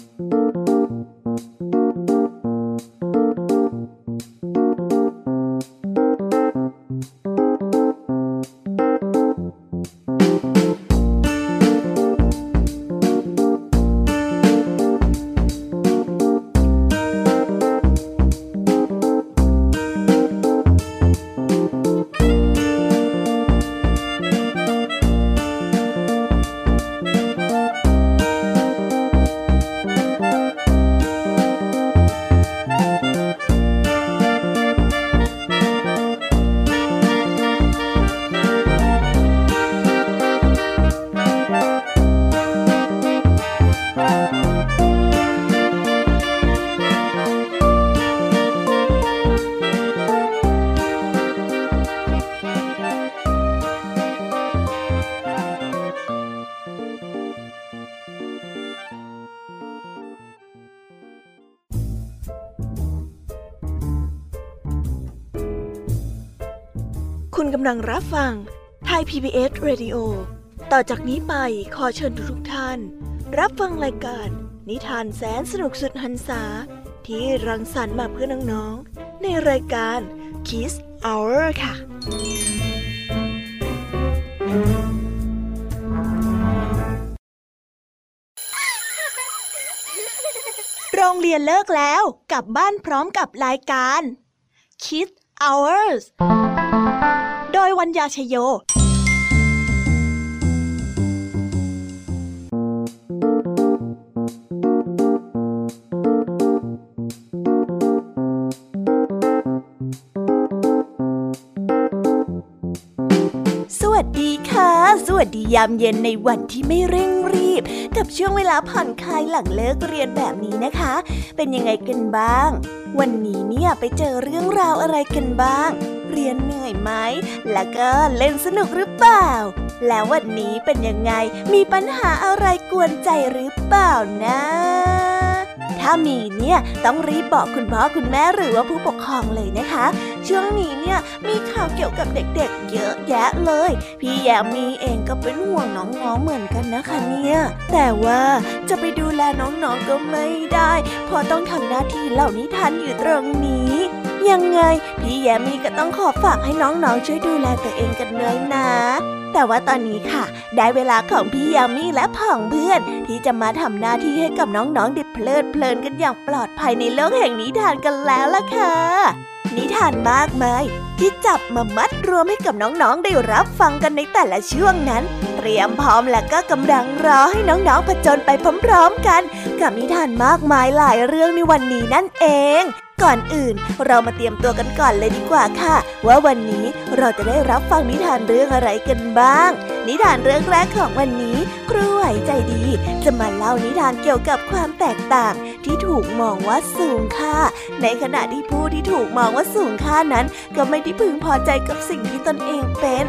คุณ จากนี้ไปขอเชิญทุกท่าน รับฟังรายการ นิทานแสนสนุกสุดหันษา ที่รังสรรค์มาเพื่อน้องๆ ในรายการ Kiss Hour ค่ะ โรงเรียนเลิกแล้วกลับบ้านพร้อมกับรายการ Kids Hours โดยวัญญาชยโย วัสดียามเย็นในวันที่ไม่เร่งรีบ กับช่วงเวลาผ่อนคลายหลังเลิกเรียนแบบนี้นะคะ เป็นยังไงกันบ้าง วันนี้เนี่ยไปเจอเรื่องราวอะไรกันบ้าง เรียนเหนื่อยไหมแล้วก็เล่นสนุกหรือเปล่า แล้ววันนี้เป็นยังไงมีปัญหาอะไรกวนใจหรือเปล่านะ ถ้ามีเนี่ยต้องรีบบอกคุณพ่อคุณแม่หรือว่าผู้ปกครองเลยนะคะ ช่วงนี้เนี่ยมีข่าวเกี่ยวกับเด็กๆ เยอะแยะเลย พี่แยมมีเองก็เป็นห่วงน้องๆเหมือนกันนะคะเนี่ย แต่ว่าจะไปดูแลน้องๆก็ไม่ได้เพราะต้องทำหน้าที่เหล่านิทานอยู่ตรงนี้ยังไง พี่แยมมีก็ต้องขอฝากให้น้องๆช่วยดูแลตัวเองกันเลยนะ แต่ว่าตอนนี้ค่ะ ได้เวลาของพี่ยามีและพ่องเพื่อน ที่จะมาทำหน้าที่ให้กับน้องๆได้เพลิดเพลินกันอย่างปลอดภัยในโลกแห่งนิทานกันแล้วล่ะค่ะ นิทานมากมายที่จับมามัดรวมให้กับน้องๆได้รับฟังกันในแต่ละช่วงนั้น เตรียมพร้อมและก็กำลังรอให้น้องๆผจญไปพร้อมๆกัน กับนิทานมากมายหลายเรื่องในวันนี้นั่นเองก่อนอื่นเรามาเตรียมตัวกันก่อนเลยดีกว่าค่ะ ว่าวันนี้เราจะได้รับฟังนิทานเรื่องอะไรกันบ้าง นิทานเรื่องแรกของวันนี้ ครูไหวใจดี จะมาเล่านิทานเกี่ยวกับความแตกต่าง ที่ถูกมองว่าสูงค่า ในขณะที่ผู้ที่ถูกมองว่าสูงค่านั้น ก็ไม่ได้พึงพอใจกับสิ่งที่ตนเองเป็น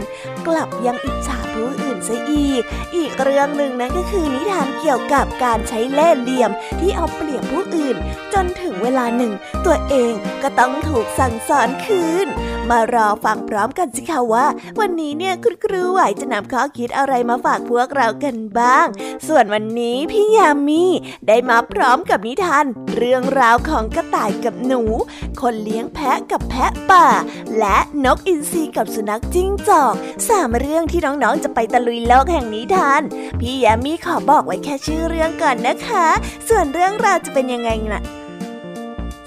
กลับยังอิจฉาผู้อื่นซะอีก อีกเรื่องหนึ่งนั้นก็คือนิทานเกี่ยวกับการใช้เล่ห์เหลี่ยมที่เอาเปรียบผู้อื่น จนถึงเวลาหนึ่ง ตัวเองก็ต้องถูกสั่งสอนคืน มารอฟังพร้อมกันสิคะว่า วันนี้เนี่ยคุณครูไหวจะนำข้อคิดอะไรมาฝากพวกเรากันบ้าง ส่วนวันนี้พี่ยามีได้มาพร้อมกับนิทานเรื่องราวของกระต่ายกับหนู คนเลี้ยงแพะกับแพะป่า และนกอินทรีกับสุนัขจิ้งจอกสามเรื่องที่น้องๆจะไปตะลุยโลกแห่งนิทานพี่ยามีขอบอกไว้แค่ชื่อเรื่องก่อนนะคะ ส่วนเรื่องราวจะเป็นยังไงนะ่ะ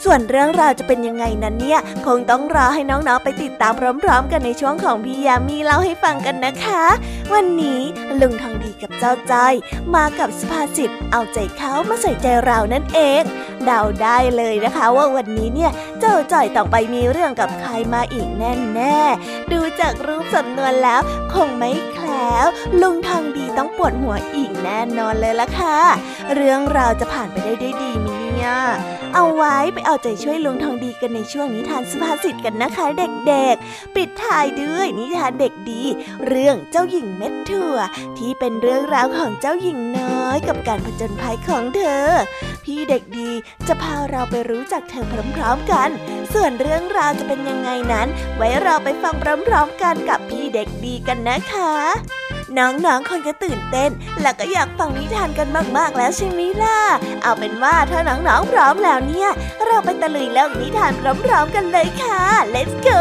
ส่วนเรื่องราวจะเป็นยังไงนั้นเนี่ย คงต้องรอให้น้องๆไปติดตามพร้อม ๆ กันในช่วงของพี่ยามีเล่าให้ฟังกันนะคะ วันนี้ลุงทองดีกับเจ้าจอยมากับสุภาษิตเอาใจเขามาใส่ใจเรานั่นเอง เดาได้เลยนะคะว่าวันนี้เนี่ยเจ้าจ้อยต้องไปมีเรื่องกับใครมาอีกแน่แน่ดูจากรูปสำนวนแล้ว คงไม่แคล้วลุงทองดีต้องปวดหัวอีกแน่นอนเลยละค่ะ เรื่องราวจะผ่านไปได้ด้วยดีมิ เนี่ย เอาไว้ไปเอาใจช่วยลุงทองดีกันในช่วงนิทานสุภาษิตกันนะคะเด็กๆ ปิดท้ายด้วยนิทานเด็กดี เรื่องเจ้าหญิงเม็ดถั่ว ที่เป็นเรื่องราวของเจ้าหญิงน้อยกับการผจญภัยของเธอ พี่เด็กดีจะพาเราไปรู้จักเธอพร้อมๆกัน ส่วนเรื่องราวจะเป็นยังไงนั้น ไว้เราไปฟังพร้อมๆกันกับพี่เด็กดีกันนะคะ น้องๆคงจะตื่นเต้น และก็อยากฟังนิทานกันมากๆแล้วใช่ไหมล่ะ เอาเป็นว่าถ้าน้องๆพร้อมแล้วเนี่ย เราไปตะลุยเรื่องนิทานพร้อมๆกันเลยค่ะ let's go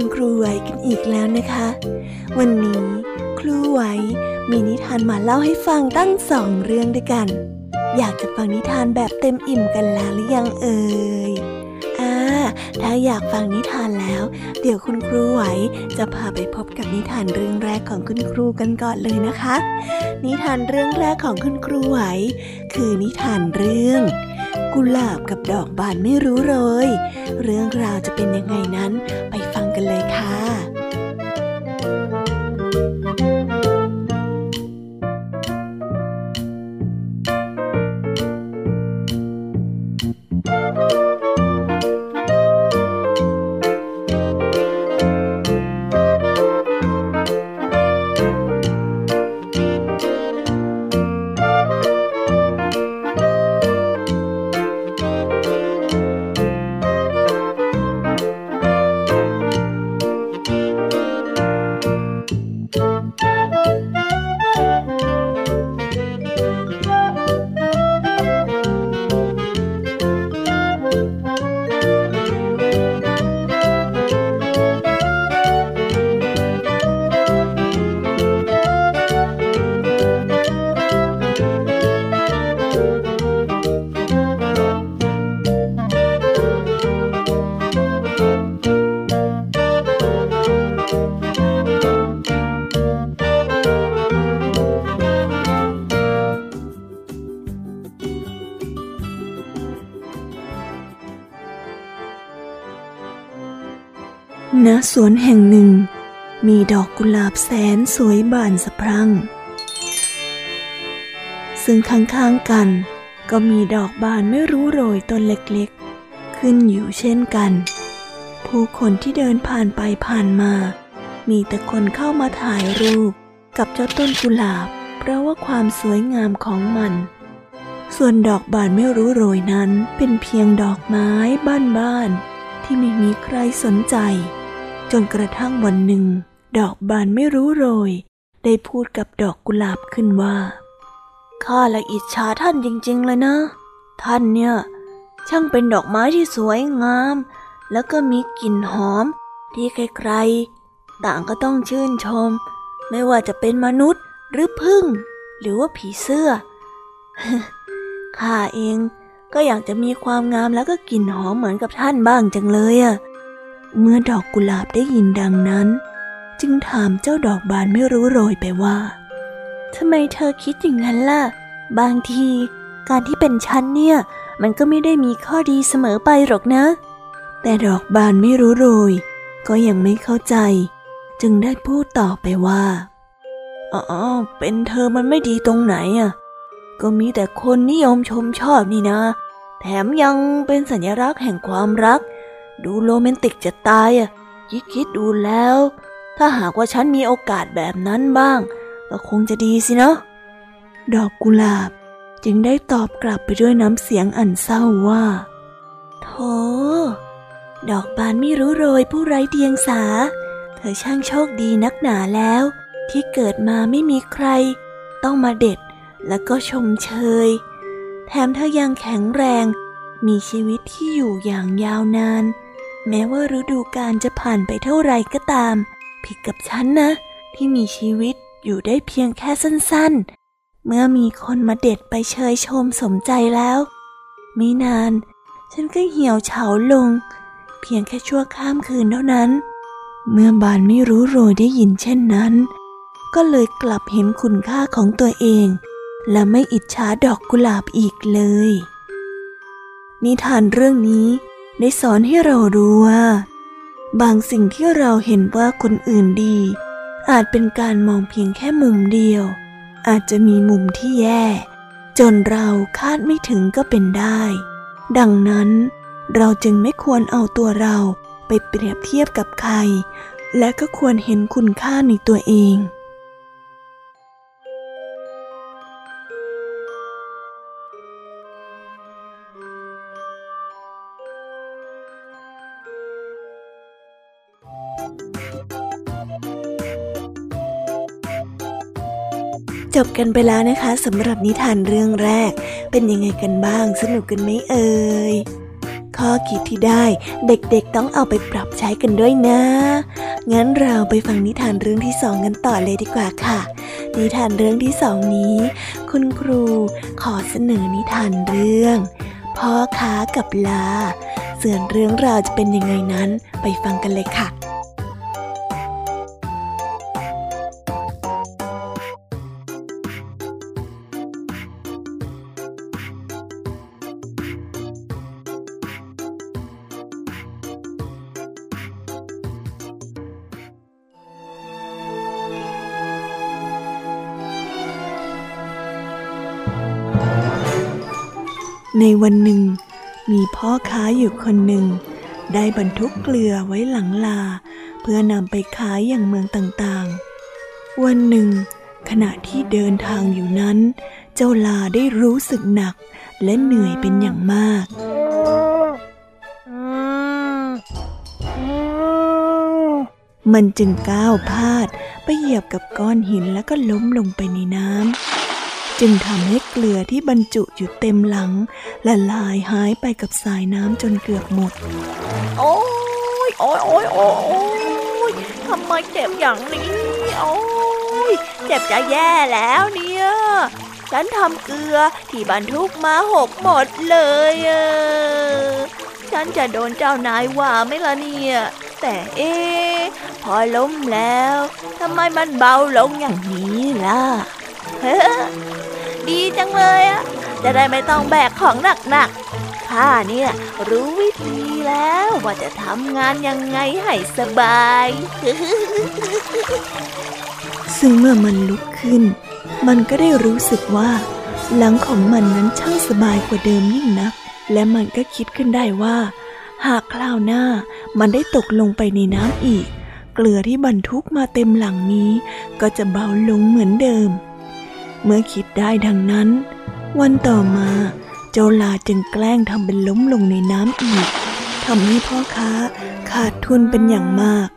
คุณครูไหวกันอีกแล้วนะคะ วันนี้ครูไหวมีนิทานมาเล่าให้ฟังตั้งสองเรื่องด้วยกัน อยากจะฟังนิทานแบบเต็มอิ่มกันแล้วหรือยังเอ่ยอ่าถ้าอยากฟังนิทานแล้ว เดี๋ยวคุณครูไหวจะพาไปพบกับนิทานเรื่องแรกของคุณครูกันก่อนเลยนะคะ นิทานเรื่องแรกของคุณครูไหว คือนิทานเรื่อง กุหลาบกับดอกบานไม่รู้เลย เรื่องราวจะเป็นยังไงนั้นไปฟัง กันเลยค่ะ วนแห่งหนึ่ง มีดอกกุหลาบแสนสวยบานสะพรั่ง ซึ่งข้างๆกันก็มีดอกบานไม่รู้โรยต้นเล็กๆ ขึ้นอยู่เช่นกัน ผู้คนที่เดินผ่านไปผ่านมา มีแต่คนเข้ามาถ่ายรูปกับเจ้าต้นกุหลาบ เพราะว่าความสวยงามของมัน ส่วนดอกบานไม่รู้โรยนั้นเป็นเพียงดอกไม้บ้านๆที่ไม่มีใครสนใจ จนกระทั่งวันหนึ่ง ดอกบานไม่รู้โรย ได้พูดกับดอกกุหลาบขึ้นว่า ข้าละอิจฉาท่านจริง ๆ เลยนะ ท่านเนี่ย ช่างเป็นดอกไม้ที่สวยงาม แล้วก็มีกลิ่นหอม ที่ใครๆต่างก็ต้องชื่นชม ไม่ว่าจะเป็นมนุษย์หรือพึ่ง หรือว่าผีเสื้อ ข้าเองก็อยากจะมีความงามแล้วก็กลิ่นหอมเหมือนกับท่านบ้างจังเลยอะ เมื่อดอกกุหลาบได้ยินดังนั้น จึงถามเจ้าดอกบานไม่รู้โรยไปว่าทำไมเธอคิดอย่างนั้นล่ะ บางทีการที่เป็นฉันเนี่ย มันก็ไม่ได้มีข้อดีเสมอไปหรอกนะ แต่ดอกบานไม่รู้โรย ก็ยังไม่เข้าใจ จึงได้พูดต่อไปว่าอ๋อเป็นเธอมันไม่ดีตรงไหนอะ ก็มีแต่คนนิยมชมชอบนี่นะ แถมยังเป็นสัญลักษณ์แห่งความรัก ดูโรแมนติกจะตายอะคิดคิดดูแล้ว ถ้าหากว่าฉันมีโอกาสแบบนั้นบ้าง ก็คงจะดีสินะดอกกุหลาบจึงได้ตอบกลับไปด้วยน้ำเสียงอันเศร้าว่าโธ่ดอกบานไม่รู้โรยผู้ไร้เดียงสา เธอช่างโชคดีนักหนาแล้ว ที่เกิดมาไม่มีใคร ต้องมาเด็ดแล้วก็ชมเชย แถมเธอยังแข็งแรง มีชีวิตที่อยู่อย่างยาวนาน แม้ว่าฤดูกาลจะผ่านไปเท่าไรก็ตาม ผิดกับฉันนะ ที่มีชีวิตอยู่ได้เพียงแค่สั้นๆ เมื่อมีคนมาเด็ดไปเชยชมสมใจแล้ว ไม่นาน ฉันก็เหี่ยวเฉาลง เพียงแค่ชั่วข้ามคืนเท่านั้น เมื่อบานไม่รู้โรยได้ยินเช่นนั้น ก็เลยกลับเห็นคุณค่าของตัวเอง และไม่อิจฉาดอกกุหลาบอีกเลย นิทานเรื่องนี้ ได้สอนให้เรารู้ว่า บางสิ่งที่เราเห็นว่าคนอื่นดี อาจเป็นการมองเพียงแค่มุมเดียว อาจจะมีมุมที่แย่ จนเราคาดไม่ถึงก็เป็นได้ ดังนั้นเราจึงไม่ควรเอาตัวเราไปเปรียบเทียบกับใคร และก็ควรเห็นคุณค่าในตัวเอง จบกันไปแล้วนะคะสำหรับนิทานเรื่องแรก เป็นยังไงกันบ้างสนุกกันไหมเอ่ยข้อคิดที่ได้เด็กๆต้องเอาไปปรับใช้กันด้วยนะ งั้นเราไปฟังนิทานเรื่องที่สองกันต่อเลยดีกว่าค่ะ นิทานเรื่องที่สองนี้ คุณครูขอเสนอนิทานเรื่อง พ่อค้ากับลา ส่วนเรื่องราวจะเป็นยังไงนั้นไปฟังกันเลยค่ะ ในวันหนึ่ง มีพ่อค้าอยู่คนหนึ่ง ได้บรรทุกเกลือไว้หลังลา เพื่อนำไปขายอย่างเมืองต่างๆ วันหนึ่ง ขณะที่เดินทางอยู่นั้น เจ้าลาได้รู้สึกหนักและเหนื่อยเป็นอย่างมากมันจึงก้าวพลาดไปเหยียบกับก้อนหินแล้วก็ล้มลงไปในน้ำ จึงทำให้เกลือที่บรรจุอยู่เต็มหลังละลายหายไปกับสายน้ำจนเกือบหมด โอ้ยโอ้ยโอ้ยโอ้ยทำไมเจ็บอย่างนี้ โอ้ยเจ็บจะแย่แล้วเนี่ย ฉันทำเกลือที่บรรทุกมาหกหมดเลยอฉันจะโดนเจ้านายว่าไหมล่ะเนี่ย แต่เอ๊พอล้มแล้วทำไมมันเบาลงอย่างนี้ล่ะ ดีจังเลยอะจะได้ไม่ต้องแบกของหนักๆ ข้าเนี่ยรู้วิธีแล้วว่าจะทำงานยังไงให้สบาย ซึ่งเมื่อมันลุกขึ้น มันก็ได้รู้สึกว่า หลังของมันนั้นช่างสบายกว่าเดิมยิ่งนัก และมันก็คิดขึ้นได้ว่า หากคราวหน้ามันได้ตกลงไปในน้ำอีก เกลือที่บรรทุกมาเต็มหลังนี้ ก็จะเบาลงเหมือนเดิม เมื่อคิดได้ดังนั้น วันต่อมาเจ้าลาจึงแกล้งทำเป็นล้มลงในน้ำอีกทำให้พ่อค้าขาดทุนเป็นอย่างมาก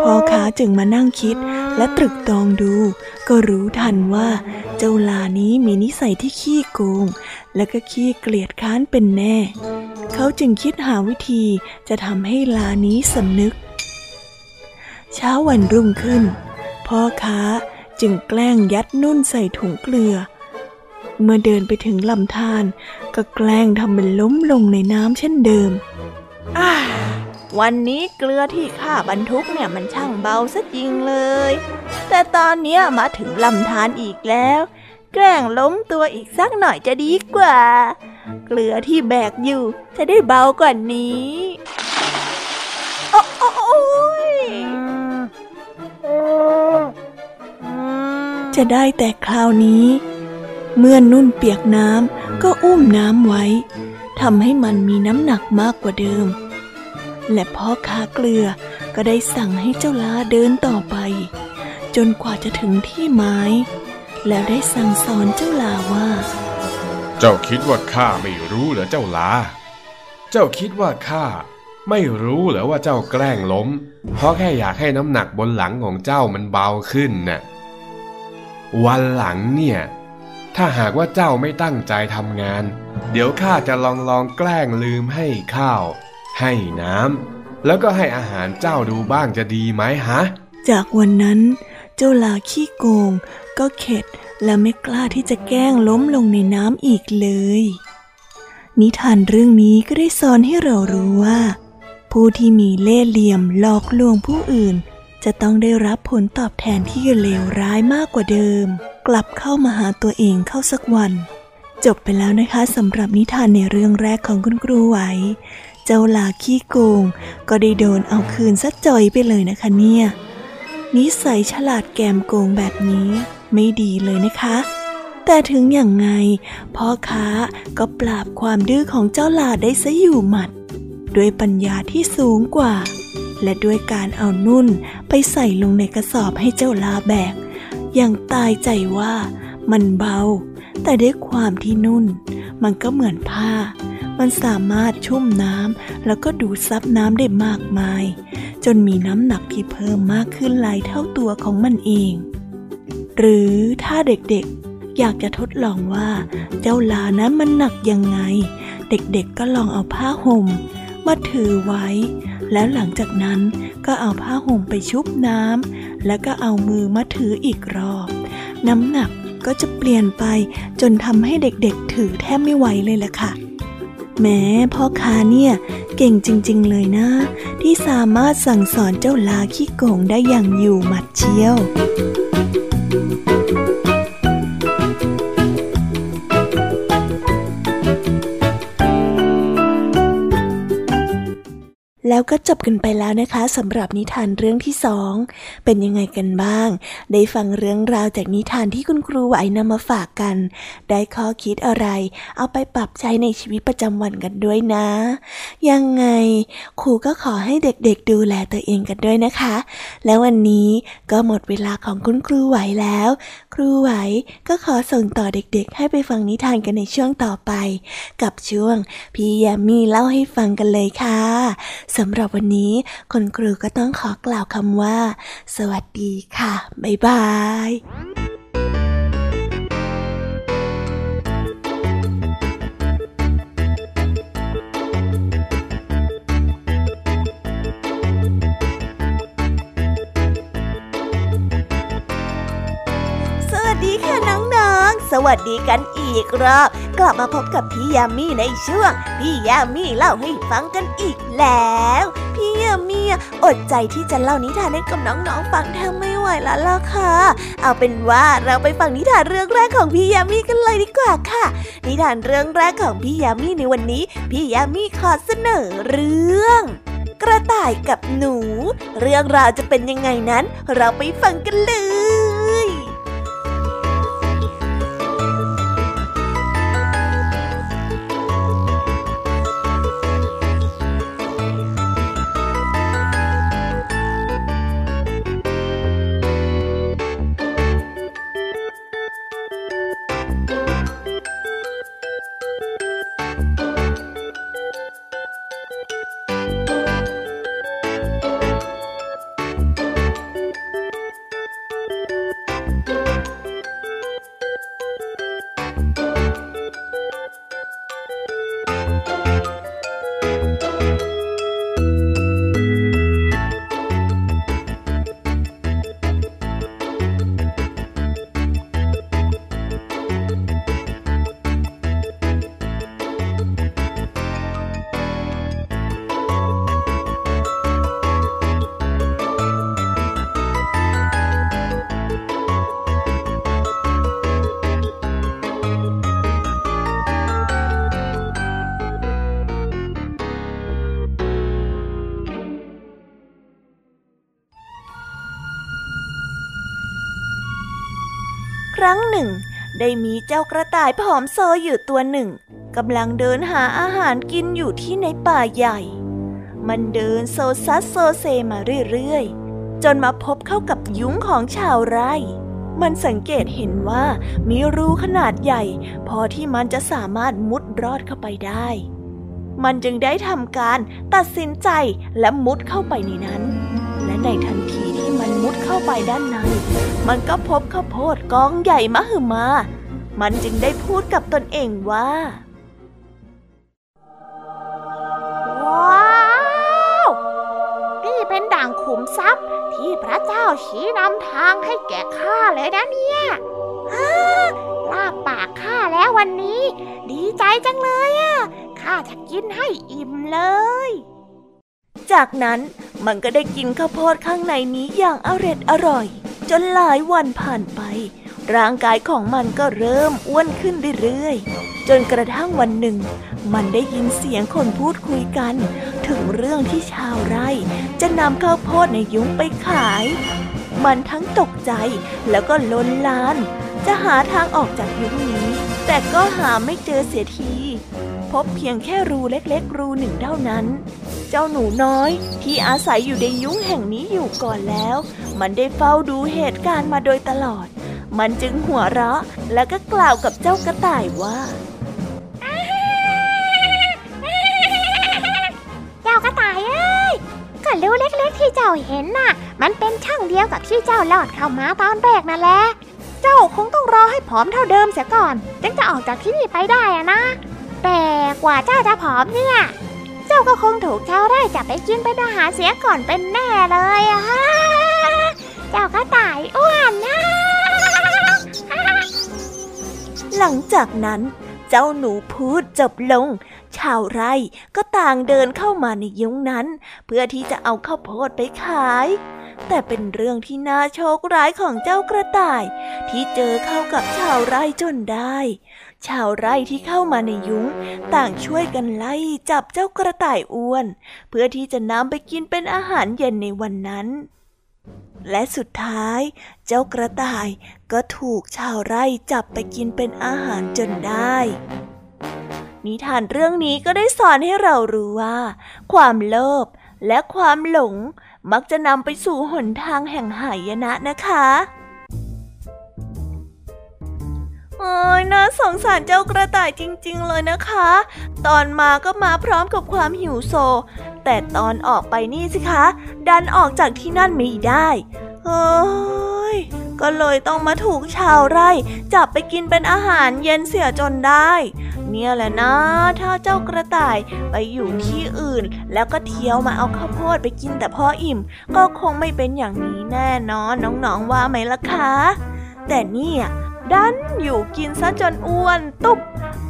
พ่อค้าจึงมานั่งคิดและตรึกตรองดู ก็รู้ทันว่าเจ้าลานี้มีนิสัยที่ขี้โกง และก็ขี้เกลียดค้านเป็นแน่ เขาจึงคิดหาวิธีจะทำให้ลานี้สำนึก เช้าวันรุ่งขึ้น พ่อค้า จึงแกล้งยัดนุ่นใส่ถุงเกลือ เมื่อเดินไปถึงลำธารก็แกล้งทำเป็นล้มลงในน้ำเช่นเดิมอาวันนี้เกลือที่ข้าบรรทุกเนี่ยมันช่างเบาซะจริงเลย แต่ตอนนี้มาถึงลำธารอีกแล้ว แกล้งล้มตัวอีกสักหน่อยจะดีกว่า เกลือที่แบกอยู่จะได้เบากว่านี้โอ้ย จะได้แต่คราวนี้ เมื่อนุ่นเปียกน้ำก็อุ้มน้ำไว้ทำให้มันมีน้ำหนักมากกว่าเดิม และพ่อค้าเกลือก็ได้สั่งให้เจ้าลาเดินต่อไป จนกว่าจะถึงที่หมาย แล้วได้สั่งสอนเจ้าลาว่า เจ้าคิดว่าข้าไม่รู้เหรอเจ้าลา เจ้าคิดว่าข้าไม่รู้เหรอว่าเจ้าแกล้งล้ม เพราะแค่อยากให้น้ำหนักบนหลังของเจ้ามันเบาขึ้นน่ะ วันหลังเนี่ย ถ้าหากว่าเจ้าไม่ตั้งใจทำงาน เดี๋ยวข้าจะลองลองแกล้งลืมให้ข้าว ให้น้ำแล้วก็ให้อาหารเจ้าดูบ้างจะดีไหมฮะ จากวันนั้น เจ้าลาขี้โกง ก็เข็ดและไม่กล้าที่จะแกล้งล้มลงในน้ำอีกเลย นิทานเรื่องนี้ก็ได้สอนให้เรารู้ว่า ผู้ที่มีเล่ห์เหลี่ยมหลอกลวงผู้อื่น จะต้องได้รับผลตอบแทนที่เลวร้ายมากกว่าเดิม กลับเข้ามาหาตัวเองเข้าสักวัน จบไปแล้วนะคะสำหรับนิทานในเรื่องแรกของคุณครูไหว เจ้าลาขี้โกง ก็ได้โดนเอาคืนซะจ่อยไปเลยนะคะเนี่ย นิสัยฉลาดแกมโกงแบบนี้ไม่ดีเลยนะคะแต่ถึงอย่างไง พ่อค้าก็ปราบความดื้อของเจ้าลาได้ซะอยู่หมัด ด้วยปัญญาที่สูงกว่า และด้วยการเอานุ่นไปใส่ลงในกระสอบให้เจ้าลาแบก อย่างตายใจว่ามันเบา แต่ด้วยความที่นุ่น มันก็เหมือนผ้า มันสามารถชุ่มน้ำแล้วก็ดูดซับน้ำได้มากมาย จนมีน้ำหนักที่เพิ่มมากขึ้นหลายเท่าตัวของมันเอง หรือถ้าเด็กๆ อยากจะทดลองว่าเจ้าลานั้นมันหนักยังไง เด็กๆก็ลองเอาผ้าห่มมาถือไว้ แล้วหลังจากนั้นก็เอาผ้าห่มไปชุบน้ำแล้วก็เอามือมาถืออีกรอบ น้ำหนักก็จะเปลี่ยนไปจนทำให้เด็กๆ ถือแทบไม่ไหวเลยล่ะค่ะ แม้พ่อค้าเนี่ย เก่งจริงๆเลยนะ ที่สามารถสั่งสอนเจ้าลาขี้โกงได้อย่างอยู่หมัดเชียว ก็จบกันไปแล้วนะคะสำหรับนิทานเรื่องที่สองเป็นยังไงกันบ้าง ได้ฟังเรื่องราวจากนิทานที่คุณครูไหวนำมาฝากกัน ได้ข้อคิดอะไร เอาไปปรับใช้ในชีวิตประจำวันกันด้วยนะ ยังไงครูก็ขอให้เด็กๆดูแลตัวเองกันด้วยนะคะ แล้ววันนี้ก็หมดเวลาของคุณครูไหวแล้ว ครูไหวก็ขอส่งต่อเด็กๆ ให้ไปฟังนิทานกันในช่วงต่อไป กับช่วงพี่ยามีเล่าให้ฟังกันเลยค่ะสำหรับวันนี้คุณครูก็ต้องขอกล่าวคำว่า สวัสดีค่ะ บ๊ายบาย สวัสดีกันอีกรอบ กลับมาพบกับพี่ยามีในช่วง พี่ยามีเล่าให้ฟังกันอีกแล้ว พี่ยามีอดใจที่จะเล่านิทานให้กับน้องๆฟังแทบไม่ไหวแล้วล่ะค่ะ เอาเป็นว่าเราไปฟังนิทานเรื่องแรกของพี่ยามีกันเลยดีกว่าค่ะ นิทานเรื่องแรกของพี่ยามีในวันนี้ พี่ยามีขอเสนอเรื่องกระต่ายกับหนู เรื่องราวจะเป็นยังไงนั้น เราไปฟังกันเลย ได้มีเจ้ากระต่ายผอมโซอยู่ตัวหนึ่งกำลังเดินหาอาหารกินอยู่ที่ในป่าใหญ่ มันเดินโซซัสโซเซมาเรื่อยๆ จนมาพบเข้ากับยุ้งของชาวไร่ มันสังเกตเห็นว่ามีรูขนาดใหญ่ พอที่มันจะสามารถมุดลอดเข้าไปได้ มันจึงได้ทำการตัดสินใจและมุดเข้าไปในนั้น และในทันทีที่มันมุดเข้าไปด้านใน มันก็พบข้าวโพดกองใหญ่มหึมา มันจึงได้พูดกับตนเองว่า ว้าว นี่เป็นด่างขุมทรัพย์ที่พระเจ้าชี้นำทางให้แก่ข้าเลยนะเนี่ยฮ่าลาบปากข้าแล้ววันนี้ ดีใจจังเลยอะข้าจะกินให้อิ่มเลย จากนั้นมันก็ได้กินข้าวโพดข้างในนี้อย่างอร็ดอร่อย จนหลายวันผ่านไป ร่างกายของมันก็เริ่มอ้วนขึ้นเรื่อยๆ จนกระทั่งวันหนึ่ง มันได้ยินเสียงคนพูดคุยกัน ถึงเรื่องที่ชาวไร่ จะนำข้าวโพดในยุ้งไปขาย มันทั้งตกใจแล้วก็ล้นลาน จะหาทางออกจากยุ้งนี้ แต่ก็หาไม่เจอเสียที พบเพียงแค่รูเล็กๆ รูหนึ่งเท่านั้นเจ้าหนูน้อยที่อาศัยอยู่ในยุ้งแห่งนี้อยู่ก่อนแล้ว มันได้เฝ้าดูเหตุการณ์มาโดยตลอด มันจึงหัวเราะแล้วก็กล่าวกับเจ้ากระต่ายว่า เจ้ากระต่ายเอ้ยก็รูเล็กๆที่เจ้าเห็นน่ะ มันเป็นช่องเดียวกับที่เจ้าหลอดเข้ามาตอนแรกนั่นแหละ เจ้าคงต้องรอให้ผอมเท่าเดิมเสียก่อน จึงจะออกจากที่นี่ไปได้อะนะ แต่กว่าเจ้าจะผอมเนี่ย เจ้าก็คงถูกชาวไร่จับไปกินเป็นอาหารเสียก่อนเป็นแน่เลยอะฮะ เจ้ากระต่ายอ้วนนะ หลังจากนั้น เจ้าหนูพูดจบลง ชาวไร่ก็ต่างเดินเข้ามาในยุ้งนั้น เพื่อที่จะเอาข้าวโพดไปขาย แต่เป็นเรื่องที่น่าโชคร้ายของเจ้ากระต่าย ที่เจอเข้ากับชาวไร่จนได้ ชาวไร่ที่เข้ามาในยุ้ง ต่างช่วยกันไล่จับเจ้ากระต่ายอ้วน เพื่อที่จะนำไปกินเป็นอาหารเย็นในวันนั้น และสุดท้าย เจ้ากระต่ายก็ถูกชาวไร่จับไปกินเป็นอาหารจนได้ นิทานเรื่องนี้ก็ได้สอนให้เรารู้ว่า ความโลภและความหลงมักจะนำไปสู่หนทางแห่งหายนะนะคะโอ้ยน่าสงสารเจ้ากระต่ายจริง ๆ เลยนะคะ ตอนมาก็มาพร้อมกับความหิวโซ แต่ตอนออกไปนี่สิคะ ดันออกจากที่นั่นไม่ได้เฮ้ยก็เลยต้องมาถูกชาวไร่ จับไปกินเป็นอาหารเย็นเสียจนได้ เนี่ยแหละนะ ถ้าเจ้ากระต่ายไปอยู่ที่อื่น แล้วก็เที่ยวมาเอาข้าวโพดไปกินแต่พออิ่ม ก็คงไม่เป็นอย่างนี้แน่นอนน้องๆว่าไหมล่ะคะ แต่เนี่ยดันอยู่กินซะจนอ้วนตุ๊บ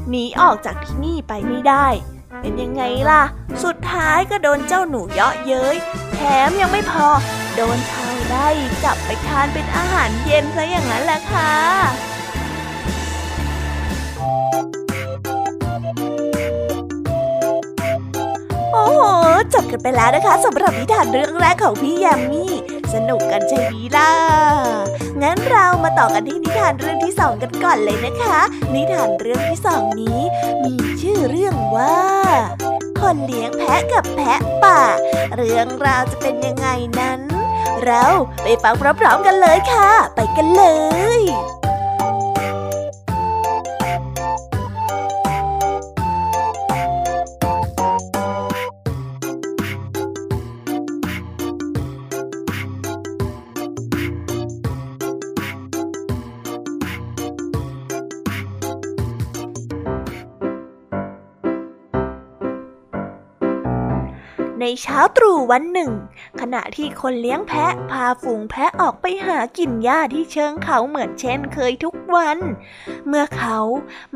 หนีออกจากที่นี่ไปไม่ได้ เป็นยังไงล่ะ สุดท้ายก็โดนเจ้าหนูเยาะเย้ย แถมยังไม่พอ โดนชาวไร่จับไปทานเป็นอาหารเย็นซะอย่างนั้นแหละค่ะโอ้โห จบกันไปแล้วนะคะสำหรับนิทานเรื่องแรกของพี่ยามี่ สนุกกันใช่ไหมล่ะ งั้นเรามาต่อกันที่นิทานเรื่องที่สองกันก่อนเลยนะคะ นิทานเรื่องที่สองนี้ มีชื่อเรื่องว่า คนเลี้ยงแพะกับแพะป่า เรื่องราวจะเป็นยังไงนั้น เราไปฟังพร้อมๆกันเลยค่ะ ไปกันเลย เช้าตรู่วันหนึ่ง ขณะที่คนเลี้ยงแพะพาฝูงแพะออกไปหากินหญ้าที่เชิงเขาเหมือนเช่นเคยทุกวัน เมื่อเขา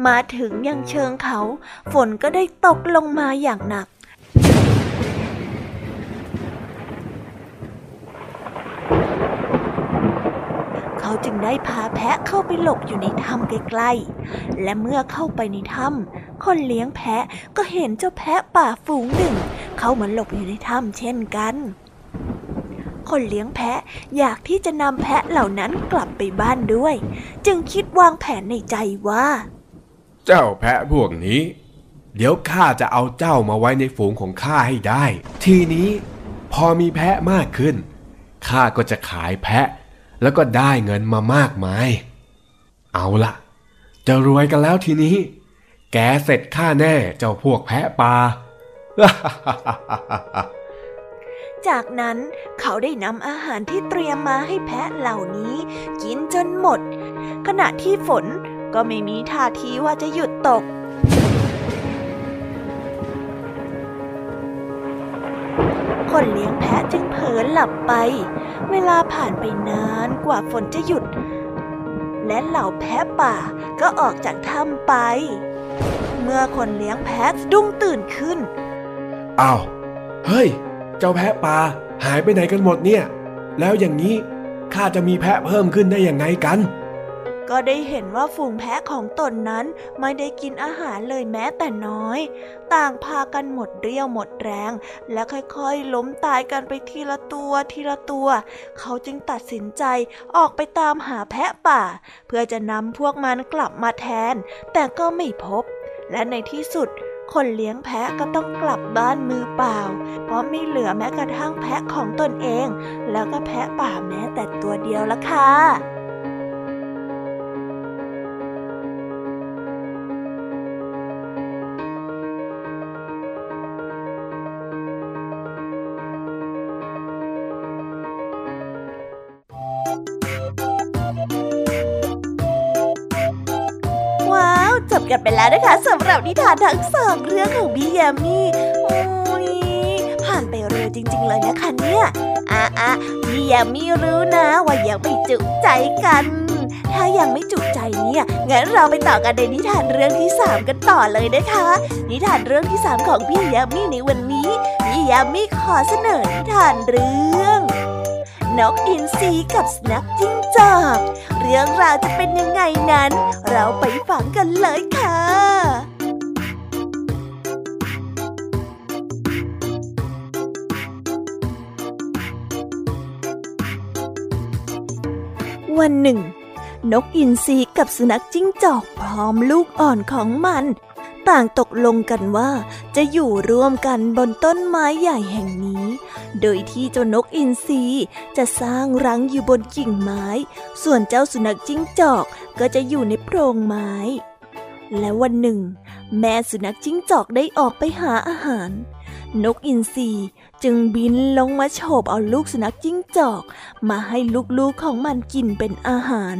มาถึงยังเชิงเขา ฝนก็ได้ตกลงมาอย่างหนักเขาจึงได้พาแพะเข้าไปหลบอยู่ในถ้ำใกล้ๆ และเมื่อเข้าไปในถ้ำคนเลี้ยงแพะก็เห็นเจ้าแพะป่าฝูงหนึ่ง เข้ามาหลบอยู่ในถ้ำเช่นกัน คนเลี้ยงแพะอยากที่จะนำแพะเหล่านั้นกลับไปบ้านด้วย จึงคิดวางแผนในใจว่า เจ้าแพะพวกนี้ เดี๋ยวข้าจะเอาเจ้ามาไว้ในฝูงของข้าให้ได้ ทีนี้พอมีแพะมากขึ้นข้าก็จะขายแพะ แล้วก็ได้เงินมามากมาย เอาละจะรวยกันแล้วทีนี้ แกเสร็จข้าแน่เจ้าพวกแพะปลา จากนั้นเขาได้นำอาหารที่เตรียมมาให้แพะเหล่านี้ กินจนหมด ขณะที่ฝนก็ไม่มีท่าทีว่าจะหยุดตก คนเลี้ยงแพะจึงเผลอหลับไป เวลาผ่านไปนานกว่าฝนจะหยุด และเหล่าแพะป่าก็ออกจากถ้ำไป เมื่อคนเลี้ยงแพะดุ้งตื่นขึ้น อ้าว เฮ้ย เจ้าแพะปลาหายไปไหนกันหมดเนี่ย แล้วอย่างนี้ข้าจะมีแพะเพิ่มขึ้นได้อยังไงกัน ก็ได้เห็นว่าฝูงแพะของตนนั้นไม่ได้กินอาหารเลยแม้แต่น้อย ต่างพากันหมดเรี่ยวหมดแรง และค่อยๆ ล้มตายกันไปทีละตัวทีละตัว เขาจึงตัดสินใจออกไปตามหาแพะป่า เพื่อจะนำพวกมันกลับมาแทน แต่ก็ไม่พบ และในที่สุด คนเลี้ยงแพะก็ต้องกลับบ้านมือเปล่า เพราะไม่เหลือแม้กระทั่งแพะของตนเอง แล้วก็แพะป่าแม้แต่ตัวเดียวละค่ะว้าวจบกันไปแล้วนะคะส หรับนิทานทั้งสองเรื่องของพี่ยามีโอ้ยผ่านไปเร็วจริง ๆ เลยนะคะเนี่ยอะอะพี่ยามี่รู้นะว่ายังไม่จุใจกัน ถ้ายังไม่จุใจเนี่ยงั้นเราไปต่อกันในนิทานเรื่องที่สามกันต่อเลยนะคะ นิทานเรื่องที่สามของพี่ยามี่ในวันนี้พี่ยามี่ขอเสนอนิทานเรื่องนกอินทรีกับสนัขจิ้งจอก เรื่องราวจะเป็นยังไงนั้น เราไปฟังกันเลยค่ะ วันหนึ่ง นกอินทรีกับสุนัขจิ้งจอกพร้อมลูกอ่อนของมัน ต่างตกลงกันว่าจะอยู่ร่วมกันบนต้นไม้ใหญ่แห่งนี้ โดยที่เจ้านกอินทรีจะสร้างรังอยู่บนกิ่งไม้ ส่วนเจ้าสุนัขจิ้งจอกก็จะอยู่ในโพรงไม้ และวันหนึ่ง แม่สุนัขจิ้งจอกได้ออกไปหาอาหาร นกอินทรี จึงบินลงมาโฉบเอาลูกสุนัขจิ้งจอก มาให้ลูกๆของมันกินเป็นอาหาร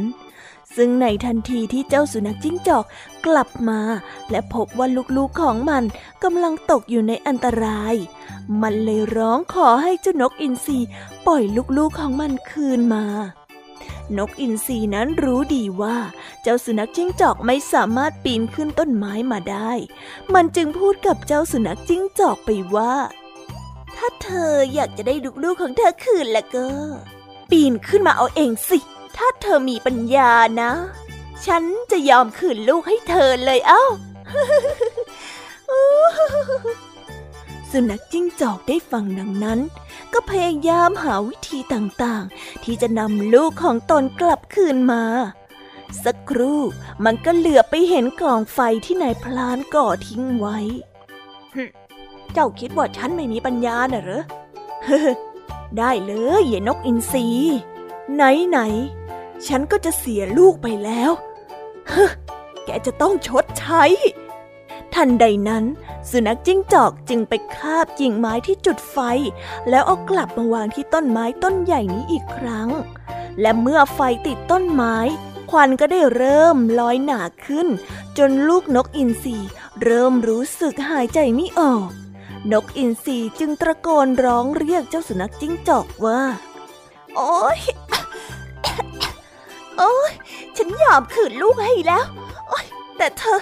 ซึ่งในทันทีที่เจ้าสุนัขจิ้งจอกกลับมา และพบว่าลูกๆของมันกำลังตกอยู่ในอันตราย มันเลยร้องขอให้เจ้านกอินทรีปล่อยลูกๆของมันคืนมานกอินทรีนั้นรู้ดีว่า เจ้าสุนัขจิ้งจอกไม่สามารถปีนขึ้นต้นไม้มาได้ มันจึงพูดกับเจ้าสุนัขจิ้งจอกไปว่า ถ้าเธออยากจะได้ลูกๆของเธอคืนแล้วก็ ปีนขึ้นมาเอาเองสิ ถ้าเธอมีปัญญานะ ฉันจะยอมคืนลูกให้เธอเลยเอ้า สุนัขจิ้งจอกได้ฟังดังนั้น ก็พยายามหาวิธีต่างๆ ที่จะนำลูกของตนกลับคืนมาสักครู่มันก็เหลือไปเห็นกองไฟที่นายพลานก่อทิ้งไว้ เจ้าคิดว่าฉันไม่มีปัญญาน่ะเหรอได้เลยเย่นกอินทรีไหนไหนๆฉันก็จะเสียลูกไปแล้วฮแกจะต้องชดใช้ ทันใดนั้น สุนัขจิ้งจอกจึงไปคาบกิ่งไม้ที่จุดไฟ แล้วเอากลับมาวางที่ต้นไม้ต้นใหญ่นี้อีกครั้ง และเมื่อไฟติดต้นไม้ ควันก็ได้เริ่มลอยหนาขึ้น จนลูกนกอินทรีเริ่มรู้สึกหายใจไม่ออก นกอินทรีจึงตะโกนร้องเรียกเจ้าสุนัขจิ้งจอกว่า โอ๊ยโอ๊ยฉันยอมขืนลูกให้แล้ว โอ๊ยแต่เธอ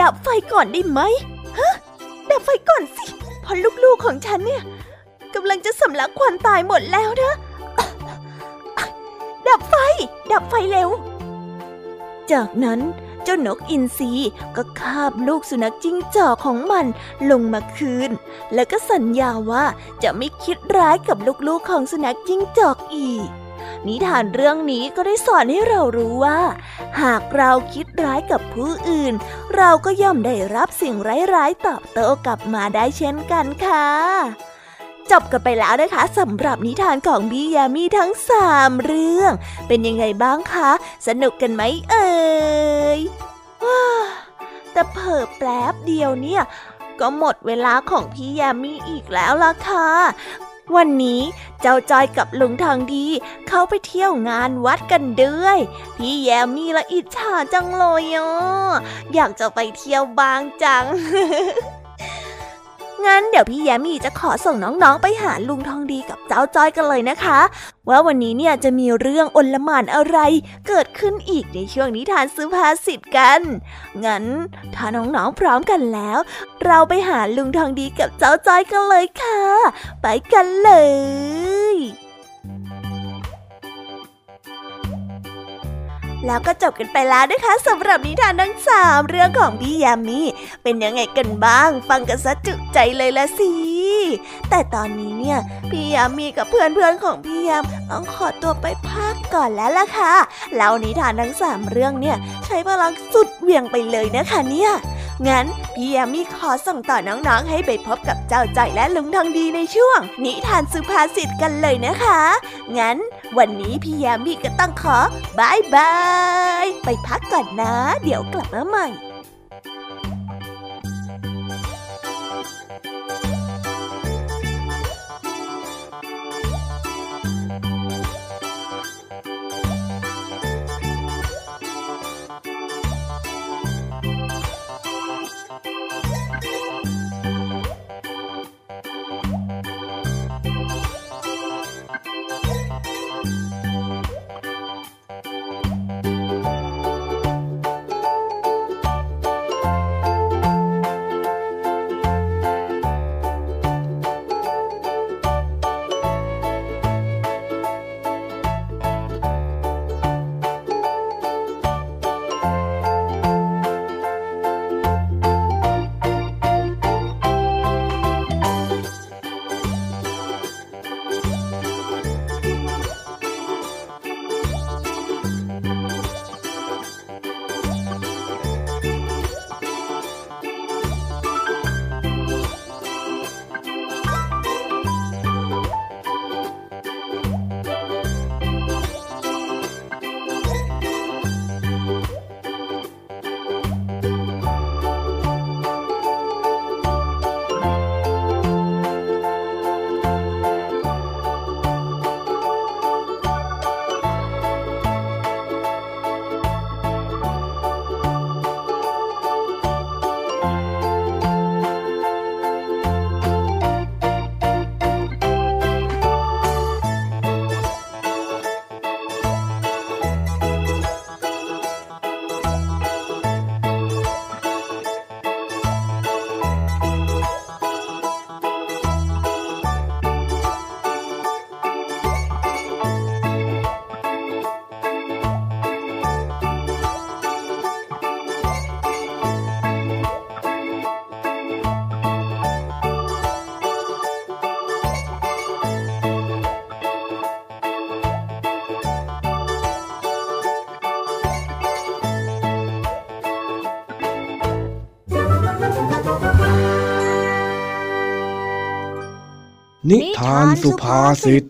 ดับไฟก่อนได้ไหมฮะ ดับไฟก่อนสิเพราะลูกๆของฉันเนี่ยกำลังจะสำลักควันตายหมดแล้วนะ ดับไฟ ดับไฟเร็ว จากนั้น เจ้านกอินทรีก็คาบลูกสุนัขจิ้งจอกของมันลงมาคืน แล้วก็สัญญาว่าจะไม่คิดร้ายกับลูกๆของสุนัขจิ้งจอกอีก นิทานเรื่องนี้ก็ได้สอนให้เรารู้ว่า หากเราคิดร้ายกับผู้อื่น เราก็ย่อมได้รับสิ่งร้ายๆตอบโต้กลับมาได้เช่นกันค่ะ จบกันไปแล้วนะคะสำหรับนิทานของพี่ยามีทั้งสามเรื่อง เป็นยังไงบ้างคะ สนุกกันไหมเอ่ยแต่เผิ่แป๊บเดียวเนี่ย ก็หมดเวลาของพี่ยามีอีกแล้วล่ะค่ะวันนี้เจ้าจอยกับลุงทองดี เข้าไปเที่ยวงานวัดกันด้วย พี่แยมมีละอิจฉาจังเลยอะอยากจะไปเที่ยวบางจัง งั้นเดี๋ยวพี่แยมมี่จะขอส่งน้องๆ ไปหาลุงทองดีกับเจ้าจอยกันเลยนะคะ ว่าวันนี้เนี่ยจะมีเรื่องอนลหมานอะไร เกิดขึ้นอีกในช่วงนิทานสุภาษิตกัน งั้นถ้าน้องๆ พร้อมกันแล้ว เราไปหาลุงทองดีกับเจ้าจอยกันเลยค่ะ ไปกันเลย แล้วก็จบกันไปแล้วนะคะสำหรับนิทานทั้งสามเรื่องของพี่ยามีเป็นยังไงกันบ้าง ฟังกันซะจุใจเลยละสิแต่ตอนนี้เนี่ยพี่ยามีกับเพื่อนๆของพี่ยามต้องขอตัวไปพักก่อนแล้วล่ะค่ะแล้วนิทานทั้งสามเรื่องเนี่ยใช้พลังสุดเหวี่ยงไปเลยนะคะเนี่ย งั้นพี่ยามีขอส่งต่อน้องๆ ให้ไปพบกับเจ้าใจและลุงทองดีในช่วง นิทานสุภาษิตกันเลยนะคะ งั้นวันนี้พี่ยามีก็ต้องขอบายบาย ไปพักก่อนนะ เดี๋ยวกลับมาใหม่านสุภาษิต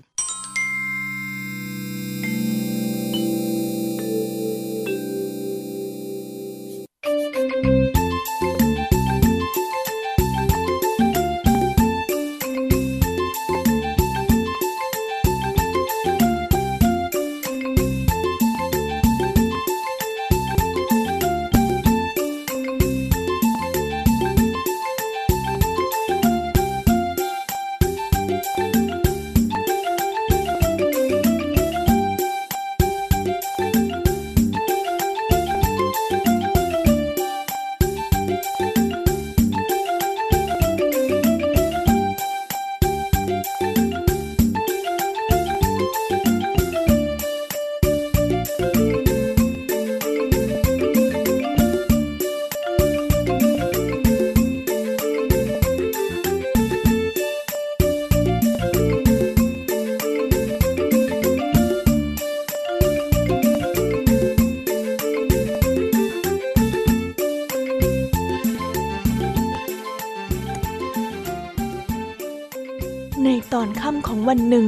วันหนึ่ง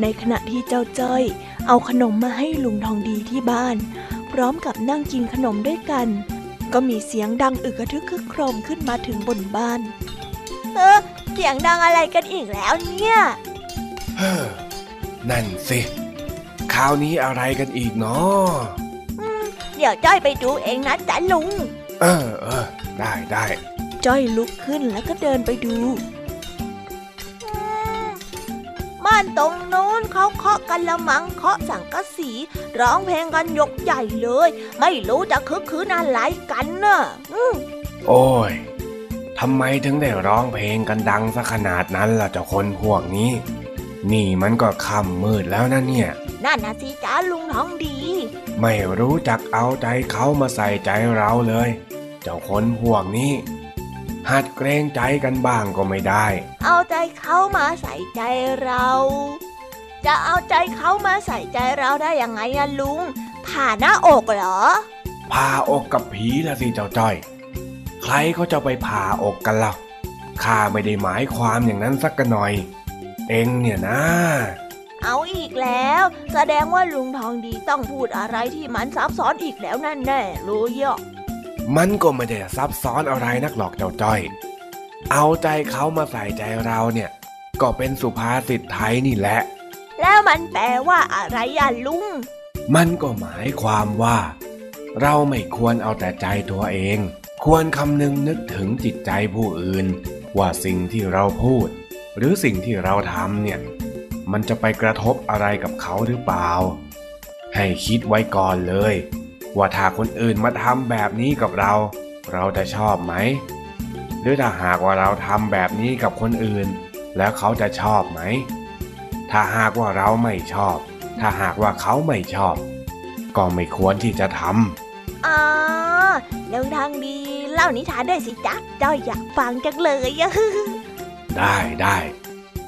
ในขณะที่เจ้าจ้อย เอาขนมมาให้ลุงทองดีที่บ้าน พร้อมกับนั่งกินขนมด้วยกัน ก็มีเสียงดังอึกกระทึกคึกโครมขึ้นมาถึงบนบ้าน เออเสียงดังอะไรกันอีกแล้วเนี่ยเฮ้อนั่นสิคราวนี้อะไรกันอีกเนาะเดี๋ยวจ้อยไปดูเองนะจ๊ะลุง เออเออได้ได้จ้อยลุกขึ้นแล้วก็เดินไปดูานตรงนู้นเขาเคาะกันละมังเคาะสังกะสี ร้องเพลงกันยกใหญ่เลย ไม่รู้จะคึกคืนอะไรกันน่ะอืมโอ้ยทำไมถึงได้ร้องเพลงกันดังซะขนาดนั้นล่ะเจ้าคนพวกนี้ นี่มันก็ค่ำมืดแล้วนะเนี่ยนั่นนะสิจ้าลุงทองดี ไม่รู้จักเอาใจเขามาใส่ใจเราเลย เจ้าคนพวกนี้ หัดเกรงใจกันบ้างก็ไม่ได้ เอาใจเขามาใส่ใจเรา จะเอาใจเขามาใส่ใจเราได้ยังไงอะลุง ผ่าหน้าอกเหรอ ผ่าอกกับผีละสิเจ้าจ้อย ใครเขาจะไปผ่าอกกันล่ะข้าไม่ได้หมายความอย่างนั้นสักหน่อย เองเนี่ยนะ เอาอีกแล้ว แสดงว่าลุงทองดีต้องพูดอะไรที่มันซับซ้อนอีกแล้วนั่นแน่รู้ยอะ มันก็ไม่ได้ซับซ้อนอะไรนักหรอกเจ้าจ้อย เอาใจเขามาใส่ใจเราเนี่ย ก็เป็นสุภาษิตไทยนี่แหละ แล้วมันแปลว่าอะไรอะลุง มันก็หมายความว่า เราไม่ควรเอาแต่ใจตัวเอง ควรคำนึงนึกถึงจิตใจผู้อื่น ว่าสิ่งที่เราพูด หรือสิ่งที่เราทำเนี่ย มันจะไปกระทบอะไรกับเขาหรือเปล่า ให้คิดไว้ก่อนเลย ว่าถ้าคนอื่นมาทำแบบนี้กับเรา เราจะชอบไหม หรือถ้าหากว่าเราทำแบบนี้กับคนอื่น แล้วเขาจะชอบไหม ถ้าหากว่าเราไม่ชอบ ถ้าหากว่าเขาไม่ชอบ ก็ไม่ควรที่จะทอ๋อลุงทองดีเล่านิทานได้วยสิจ๊ะจ้อยอยากฟังจังเลยอะำได้ได้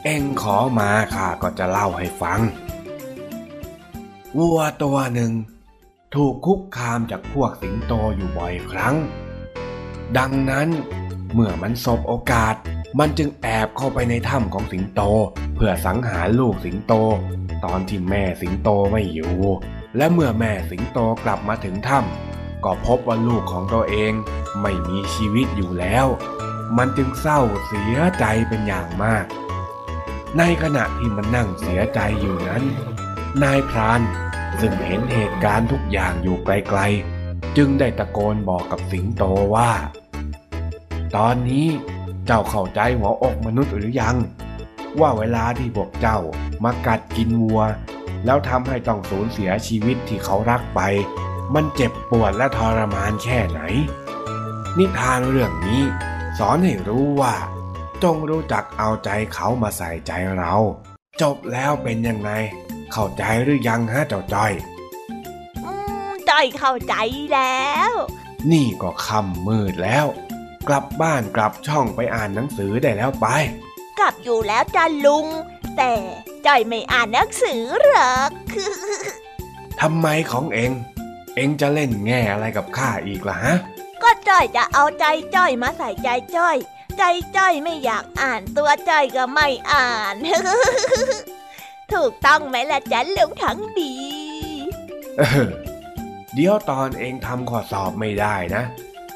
เอ็งขอมาข้าก็จะเล่าให้ฟัง วัวตัวหนึ่ง ถูกคุกคามจากพวกสิงโตอยู่บ่อยครั้ง ดังนั้นเมื่อมันสบโอกาส มันจึงแอบเข้าไปในถ้ำของสิงโต เพื่อสังหารลูกสิงโต ตอนที่แม่สิงโตไม่อยู่ และเมื่อแม่สิงโตกลับมาถึงถ้ำก็พบว่าลูกของตัวเองไม่มีชีวิตอยู่แล้ว มันจึงเศร้าเสียใจเป็นอย่างมาก ในขณะที่มันนั่งเสียใจอยู่นั้น นายพราน ซึ่งเห็นเหตุการณ์ทุกอย่างอยู่ไกลๆ จึงได้ตะโกนบอกกับสิงโตว่า ตอนนี้เจ้าเข้าใจหัวอกมนุษย์หรือยัง ว่าเวลาที่พวกเจ้ามากัดกินวัว แล้วทำให้ต้องสูญเสียชีวิตที่เขารักไป มันเจ็บปวดและทรมานแค่ไหน นิทานเรื่องนี้ สอนให้รู้ว่า จงรู้จักเอาใจเขามาใส่ใจเรา จบแล้วเป็นยังไง เข้าใจหรือยังฮะเจ้าจ้อยอืมจ้อยเข้าใจแล้ว นี่ก็ค่ำมืดแล้ว กลับบ้านกลับช่องไปอ่านหนังสือได้แล้วไป กลับอยู่แล้วจ้าลุง แต่จ้อยไม่อ่านหนังสือหรอกทำไมของเองเองจะเล่นแง่อะไรกับข้าอีกล่ะฮะ ก็จ้อยจะเอาใจจ้อยมาใส่ใจจ้อย ใจจ้อยไม่อยากอ่านตัวจ้อยก็ไม่อ่าน ถูกต้องไหมล่ะจ๊ะลุงทั้งดีเออเดี๋ยวตอนเองทำข้อสอบไม่ได้นะ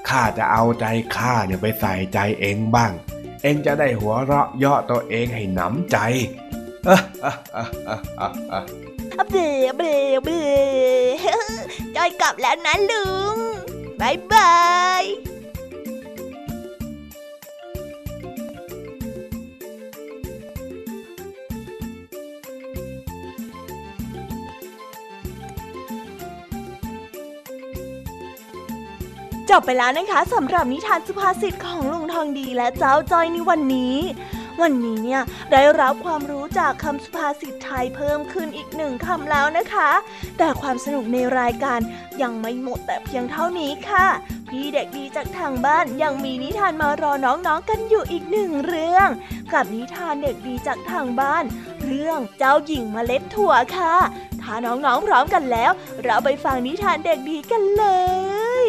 ข้าจะเอาใจข้าเนี่ยไปใส่ใจเองบ้าง เองจะได้หัวเราะเยาะตัวเองให้หนำใจเบเบเบจ้อยกลับแล้วนะลุงบายบาย จบไปแล้วนะคะสำหรับนิทานสุภาษิตของลุงทองดีและเจ้าจ้อยในวันนี้ วันนี้เนี่ยได้รับความรู้จากคำสุภาษิตไทยเพิ่มขึ้นอีกหนึ่งคำแล้วนะคะ แต่ความสนุกในรายการยังไม่หมดแต่เพียงเท่านี้ค่ะ พี่เด็กดีจากทางบ้านยังมีนิทานมารอน้องๆกันอยู่อีกหนึ่งเรื่อง กับนิทานเด็กดีจากทางบ้าน เรื่องเจ้าหญิงเมล็ดถั่วค่ะถ้าน้องๆพร้อมกันแล้ว เราไปฟังนิทานเด็กดีกันเลย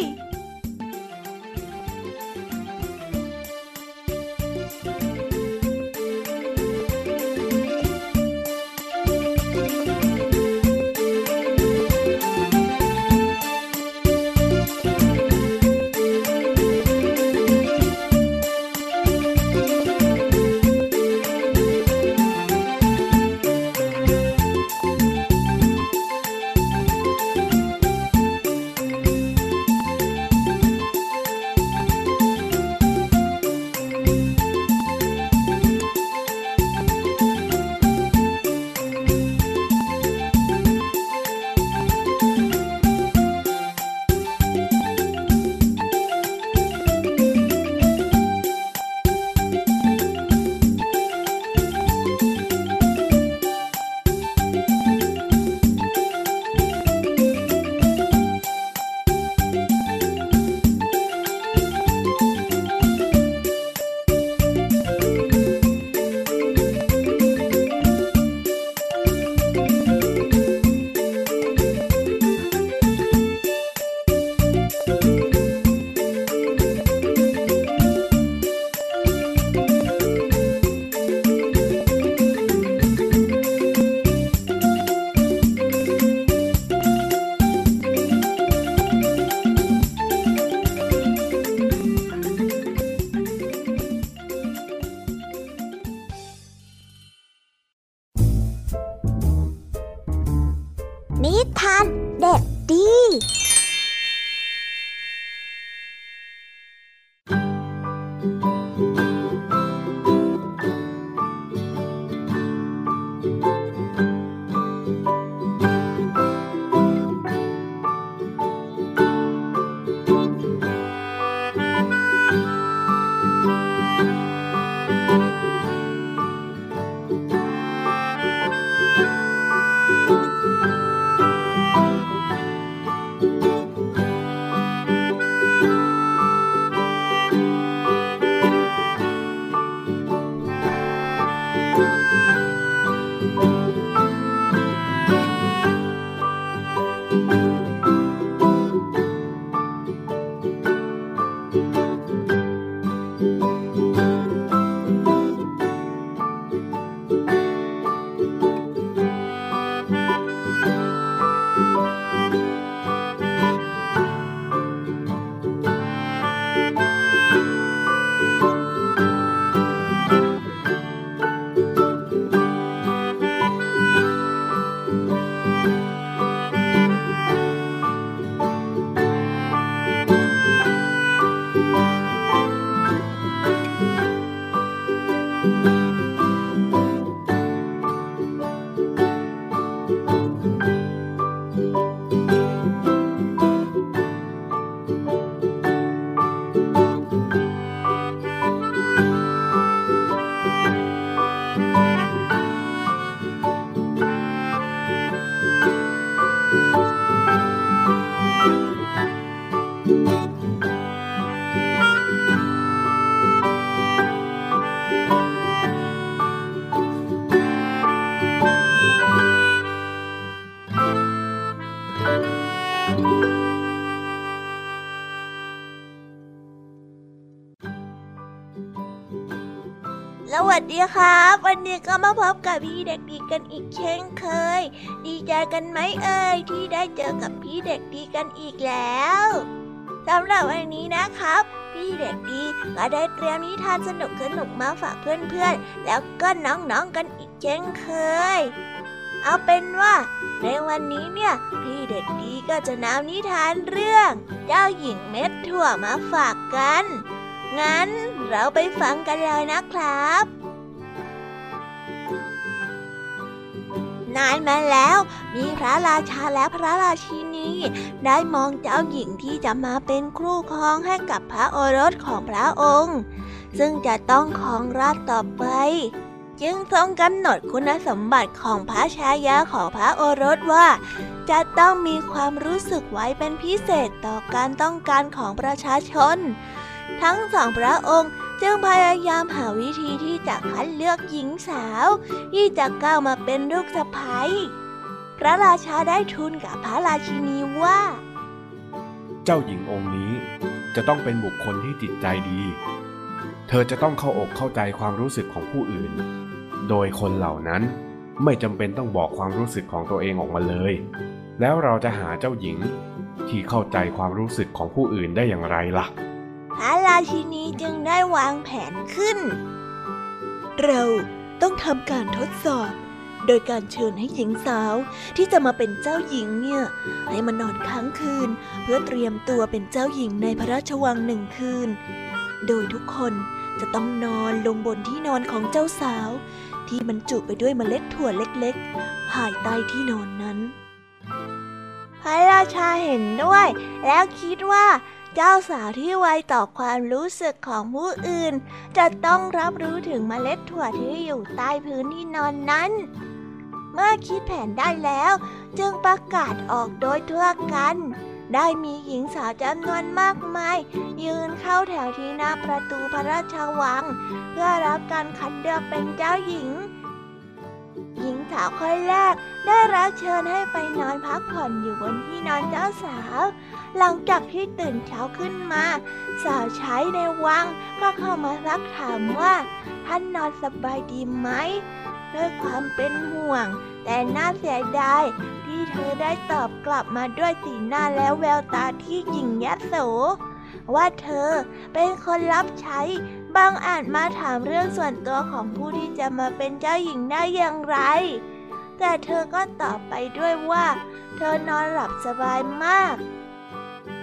ดีครับ วันนี้ก็มาพบกับพี่เด็กดีกันอีกเช่นเคย ดีใจกันไหมเอ่ยที่ได้เจอกับพี่เด็กดีกันอีกแล้วสำหรับวันนี้นะครับ พี่เด็กดีก็ได้เตรียมนิทานสนุกสนุกมาฝากเพื่อนๆ แล้วก็น้องๆกันอีกเช่นเคย เอาเป็นว่า ในวันนี้เนี่ย พี่เด็กดีก็จะนำนิทานเรื่อง เจ้าหญิงเม็ดถั่วมาฝากกัน งั้นเราไปฟังกันเลยนะครับ นานมาแล้ว มีพระราชาและพระราชินี ได้มองเจ้าหญิงที่จะมาเป็นครูครองให้กับพระโอรสของพระองค์ ซึ่งจะต้องครองราชต่อไป จึงทรงกำหนดคุณสมบัติของพระชายาของพระโอรสว่า จะต้องมีความรู้สึกไว้เป็นพิเศษต่อการต้องการของประชาชน ทั้งสองพระองค์ จึงพยายามหาวิธีที่จะคัดเลือกหญิงสาว ที่จะก้าวมาเป็นลูกสะใภ้พระราชาได้ทูลกับพระราชินีว่า เจ้าหญิงองค์นี้จะต้องเป็นบุคคลที่จิตใจดี เธอจะต้องเข้าอกเข้าใจความรู้สึกของผู้อื่น โดยคนเหล่านั้นไม่จำเป็นต้องบอกความรู้สึกของตัวเองออกมาเลย แล้วเราจะหาเจ้าหญิงที่เข้าใจความรู้สึกของผู้อื่นได้อย่างไรล่ะ ระราชินีจึงได้วางแผนขึ้น เราต้องทำการทดสอบ โดยการเชิญให้หญิงสาวที่จะมาเป็นเจ้าหญิงเนี่ย ให้มานอนค้างคืน เพื่อเตรียมตัวเป็นเจ้าหญิงในพระราชวังหนึ่งคืน โดยทุกคนจะต้องนอนลงบนที่นอนของเจ้าสาว ที่บรรจุไปด้วยเมล็ดถั่วเล็กๆ ภายใต้ที่นอนนั้น พระราชาเห็นด้วย แล้วคิดว่า เจ้าสาวที่ไวต่อความรู้สึกของผู้อื่น จะต้องรับรู้ถึงเมล็ดถั่วที่อยู่ใต้พื้นที่นอนนั้น เมื่อคิดแผนได้แล้ว จึงประกาศออกโดยทั่วกัน ได้มีหญิงสาวจำนวนมากมาย ยืนเข้าแถวที่หน้าประตูพระราชวัง เพื่อรับการคัดเลือกเป็นเจ้าหญิง หญิงสาวคนแรกได้รับเชิญให้ไปนอนพักผ่อนอยู่บนที่นอนเจ้าสาว หลังจากที่ตื่นเช้าขึ้นมา สาวใช้ในวังก็เข้ามาซักถามว่าท่านนอนสบายดีไหมด้วยความเป็นห่วง แต่น่าเสียดายที่เธอได้ตอบกลับมาด้วยสีหน้าและแววตาที่หยิ่งยัโส ว่าเธอเป็นคนรับใช้ บางอาจมาถามเรื่องส่วนตัวของผู้ที่จะมาเป็นเจ้าหญิงได้อย่างไร แต่เธอก็ตอบไปด้วยว่า เธอนอนหลับสบายมาก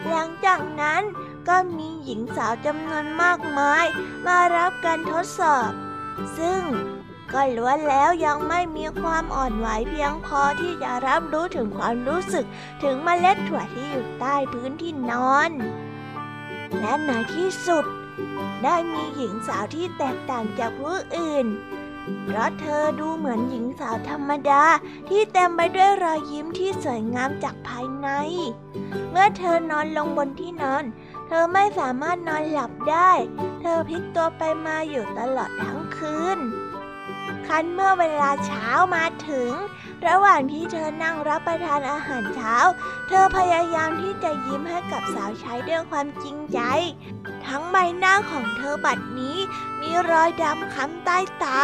หลังจากนั้นก็มีหญิงสาวจำนวนมากมาย มารับการทดสอบ ซึ่งก็ล้วนแล้วยังไม่มีความอ่อนไหวเพียงพอที่จะรับรู้ถึงความรู้สึกถึงเมล็ดถั่วที่อยู่ใต้พื้นที่นอน และในที่สุด ได้มีหญิงสาวที่แตกต่างจากผู้อื่น เพราะเธอดูเหมือนหญิงสาวธรรมดาที่เต็มไปด้วยรอยยิ้มที่สวยงามจากภายใน เมื่อเธอนอนลงบนที่นอน เธอไม่สามารถนอนหลับได้ เธอพลิกตัวไปมาอยู่ตลอดทั้งคืน คันเมื่อเวลาเช้ามาถึง ระหว่างที่เธอนั่งรับประทานอาหารเช้า เธอพยายามที่จะยิ้มให้กับสาวใช้ด้วยความจริงใจ ทั้งใบหน้าของเธอบัดนี้ มีรอยดำค้ำใต้ตา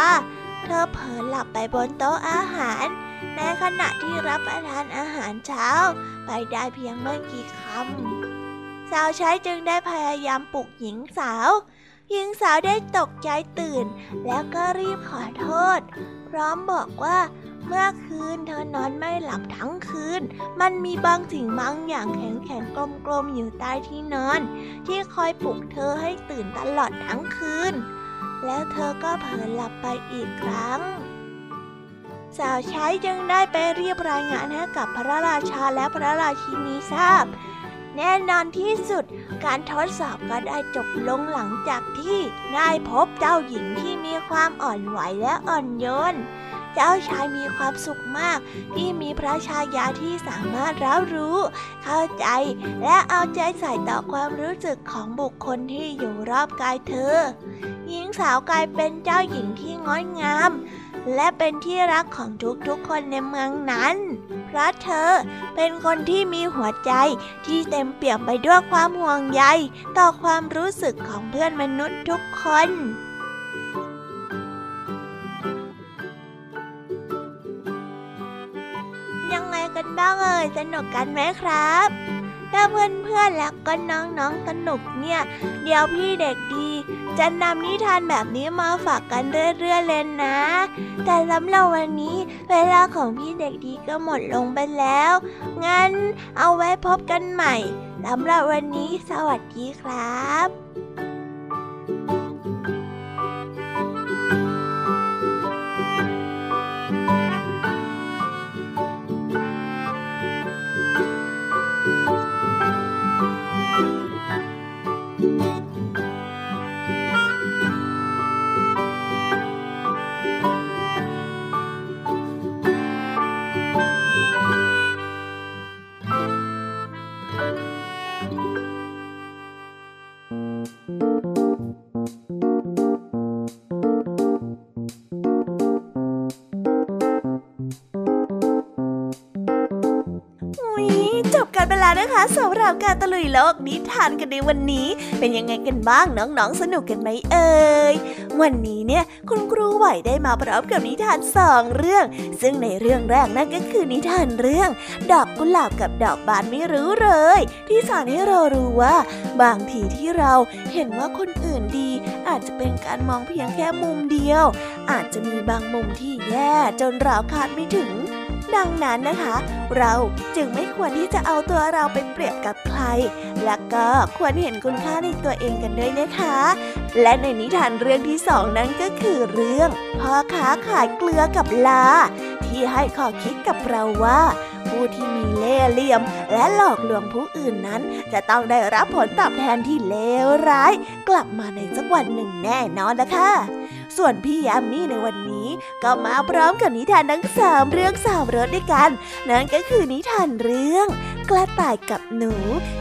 เธอเผลอหลับไปบนโต๊ะอาหาร ในขณะที่รับประทานอาหารเช้า ไปได้เพียงไม่กี่คำสาวใช้จึงได้พยายามปลุกหญิงสาวหญิงสาวได้ตกใจตื่น แล้วก็รีบขอโทษ ร้อมบอกว่าเมื่อคืนเธอนอนไม่หลับทั้งคืน มันมีบางสิ่งบางอย่างแข็งๆกลมๆอยู่ใต้ที่นอน ที่คอยปลุกเธอให้ตื่นตลอดทั้งคืน แล้วเธอก็เผลอหลับไปอีกครั้ง สาวใช้จึงได้ไปเรียบรายงานให้กับพระราชาและพระราชินีทราบ แน่นอนที่สุด การทดสอบก็ได้จบลงหลังจากที่ได้พบเจ้าหญิงที่มีความอ่อนไหวและอ่อนโยน เจ้าชายมีความสุขมากที่มีพระชายาที่สามารถรับรู้ เข้าใจและเอาใจใส่ต่อความรู้สึกของบุคคลที่อยู่รอบกายเธอ หญิงสาวกลายเป็นเจ้าหญิงที่งดงาม และเป็นที่รักของทุกๆคนในเมืองนั้น เพราะเธอ เป็นคนที่มีหัวใจที่เต็มเปี่ยมไปด้วยความห่วงใยต่อความรู้สึกของเพื่อนมนุษย์ทุกคนยังไงกันบ้างเอ่ยสนุกกันไหมครับถ้าเพื่อนๆและก็น้องๆสนุกเนี่ย เดี๋ยวพี่เด็กดี จะนำนิทานแบบนี้มาฝากกันเรื่อยๆเลยนะ แต่สำหรับวันนี้เวลาของพี่เด็กดีก็หมดลงไปแล้ว งั้นเอาไว้พบกันใหม่สำหรับวันนี้สวัสดีครับ สำหรับการตะลุยโลกนิทานกันในวันนี้ เป็นยังไงกันบ้างน้องๆสนุกกันไหมเอ่ยวันนี้เนี่ยคุณครูไหวได้มาพร้อมกับนิทานสองเรื่อง ซึ่งในเรื่องแรกนั่นก็คือนิทานเรื่อง ดอกกุหลาบกับดอกบานไม่รู้เลย ที่สอนให้เรารู้ว่า บางทีที่เราเห็นว่าคนอื่นดี อาจจะเป็นการมองเพียงแค่มุมเดียว อาจจะมีบางมุมที่แย่จนเราคาดไม่ถึง ดังนั้นนะคะ เราจึงไม่ควรที่จะเอาตัวเราไปเปรียบกับใคร และก็ควรเห็นคุณค่าในตัวเองกันด้วยนะคะ และในนิทานเรื่องที่สองนั้นก็คือเรื่องพ่อค้าขายเกลือกับลา ที่ให้ข้อคิดกับเราว่า ผู้ที่มีเล่ห์เหลี่ยม และหลอกลวงผู้อื่นนั้น จะต้องได้รับผลตอบแทนที่เลวร้าย กลับมาในสักวันหนึ่งแน่นอนนะคะ ส่วนพี่ยามีในวันนี้ก็มาพร้อมกับนิทานทั้งสามเรื่องสามรสด้วยกัน นั่นก็คือนิทานเรื่อง กระต่ายกับหนู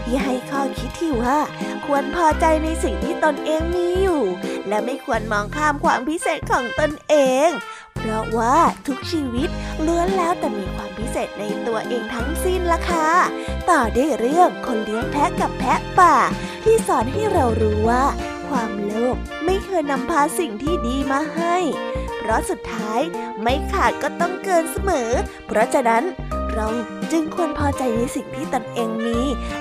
ที่ให้ข้อคิดที่ว่า ควรพอใจในสิ่งที่ตนเองมีอยู่ และไม่ควรมองข้ามความพิเศษของตนเองเพราะว่าทุกชีวิตล้วนแล้วแต่มีความพิเศษในตัวเองทั้งสิ้นละค่ะต่อด้วยเรื่องคนเลี้ยงแพะกับแพะป่า ที่สอนให้เรารู้ว่า ความโลภไม่เคยนำพาสิ่งที่ดีมาให้ เพราะสุดท้ายไม่ขาดก็ต้องเกินเสมอ เพราะฉะนั้นเราจึงควรพอใจในสิ่งที่ตนเองมี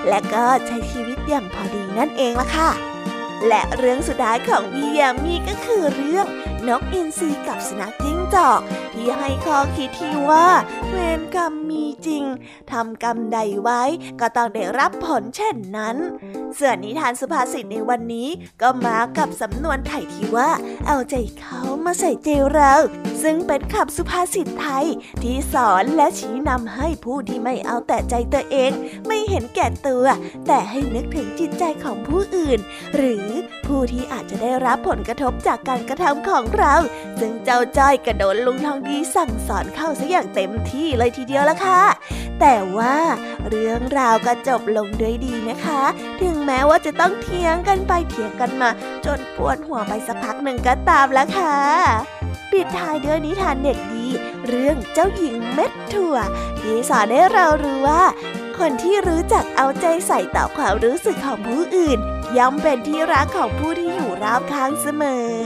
และก็ใช้ชีวิตอย่างพอดีนั่นเองล่ะค่ะ และเรื่องสุดท้ายของพี่ยามีก็คือเรื่อง นกอินทรีกับสุนัขจิ้งจอก ที่ให้ข้อคิดที่ว่า เวรกรรมมีจริงทำกรรมใดไว้ก็ต้องได้รับผลเช่นนั้น ส่วนนิทานสุภาษิตในวันนี้ก็มากับสำนวนไทยที่ว่า เอาใจเขามาใส่ใจเรา ซึ่งเป็นคำสุภาษิตไทยที่สอนและชี้นำให้ผู้ที่ไม่เอาแต่ใจตัวเอง ไม่เห็นแก่ตัว แต่ให้นึกถึงจิตใจของผู้อื่น หรือผู้ที่อาจจะได้รับผลกระทบจากการกระทำของเรา ซึ่งเจ้าจ้อยกระโดดลุงทองดีสั่งสอนเข้าซะอย่างเต็มที่เลยทีเดียวละค่ะ แต่ว่าเรื่องราวก็จบลงด้วยดีนะคะ ถึงแม้ว่าจะต้องเถียงกันไปเถียงกันมา จนปวดหัวไปสักพักหนึ่งก็ตามล้วค่ะ ปิดท้ายด้วยนิทานเด็กดี เรื่องเจ้าหญิงเม็ดถั่วที่สอนให้เรารู้ว่า คนที่รู้จักเอาใจใส่ต่อความรู้สึกของผู้อื่นย่อมเป็นที่รักของผู้ที่อยู่รอบข้างเสมอ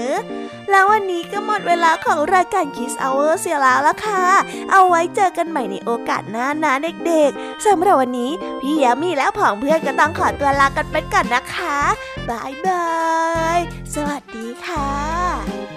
แล้ววันนี้ก็หมดเวลาของรายการคิสเอาเวอร์เสียแล้วละค่ะ เอาไว้เจอกันใหม่ในโอกาสหน้านะเด็กๆสำหรับวันนี้ พี่ยามีและผองเพื่อนก็ต้องขอตัวลากันไปก่อนนะคะบายบาย สวัสดีค่ะ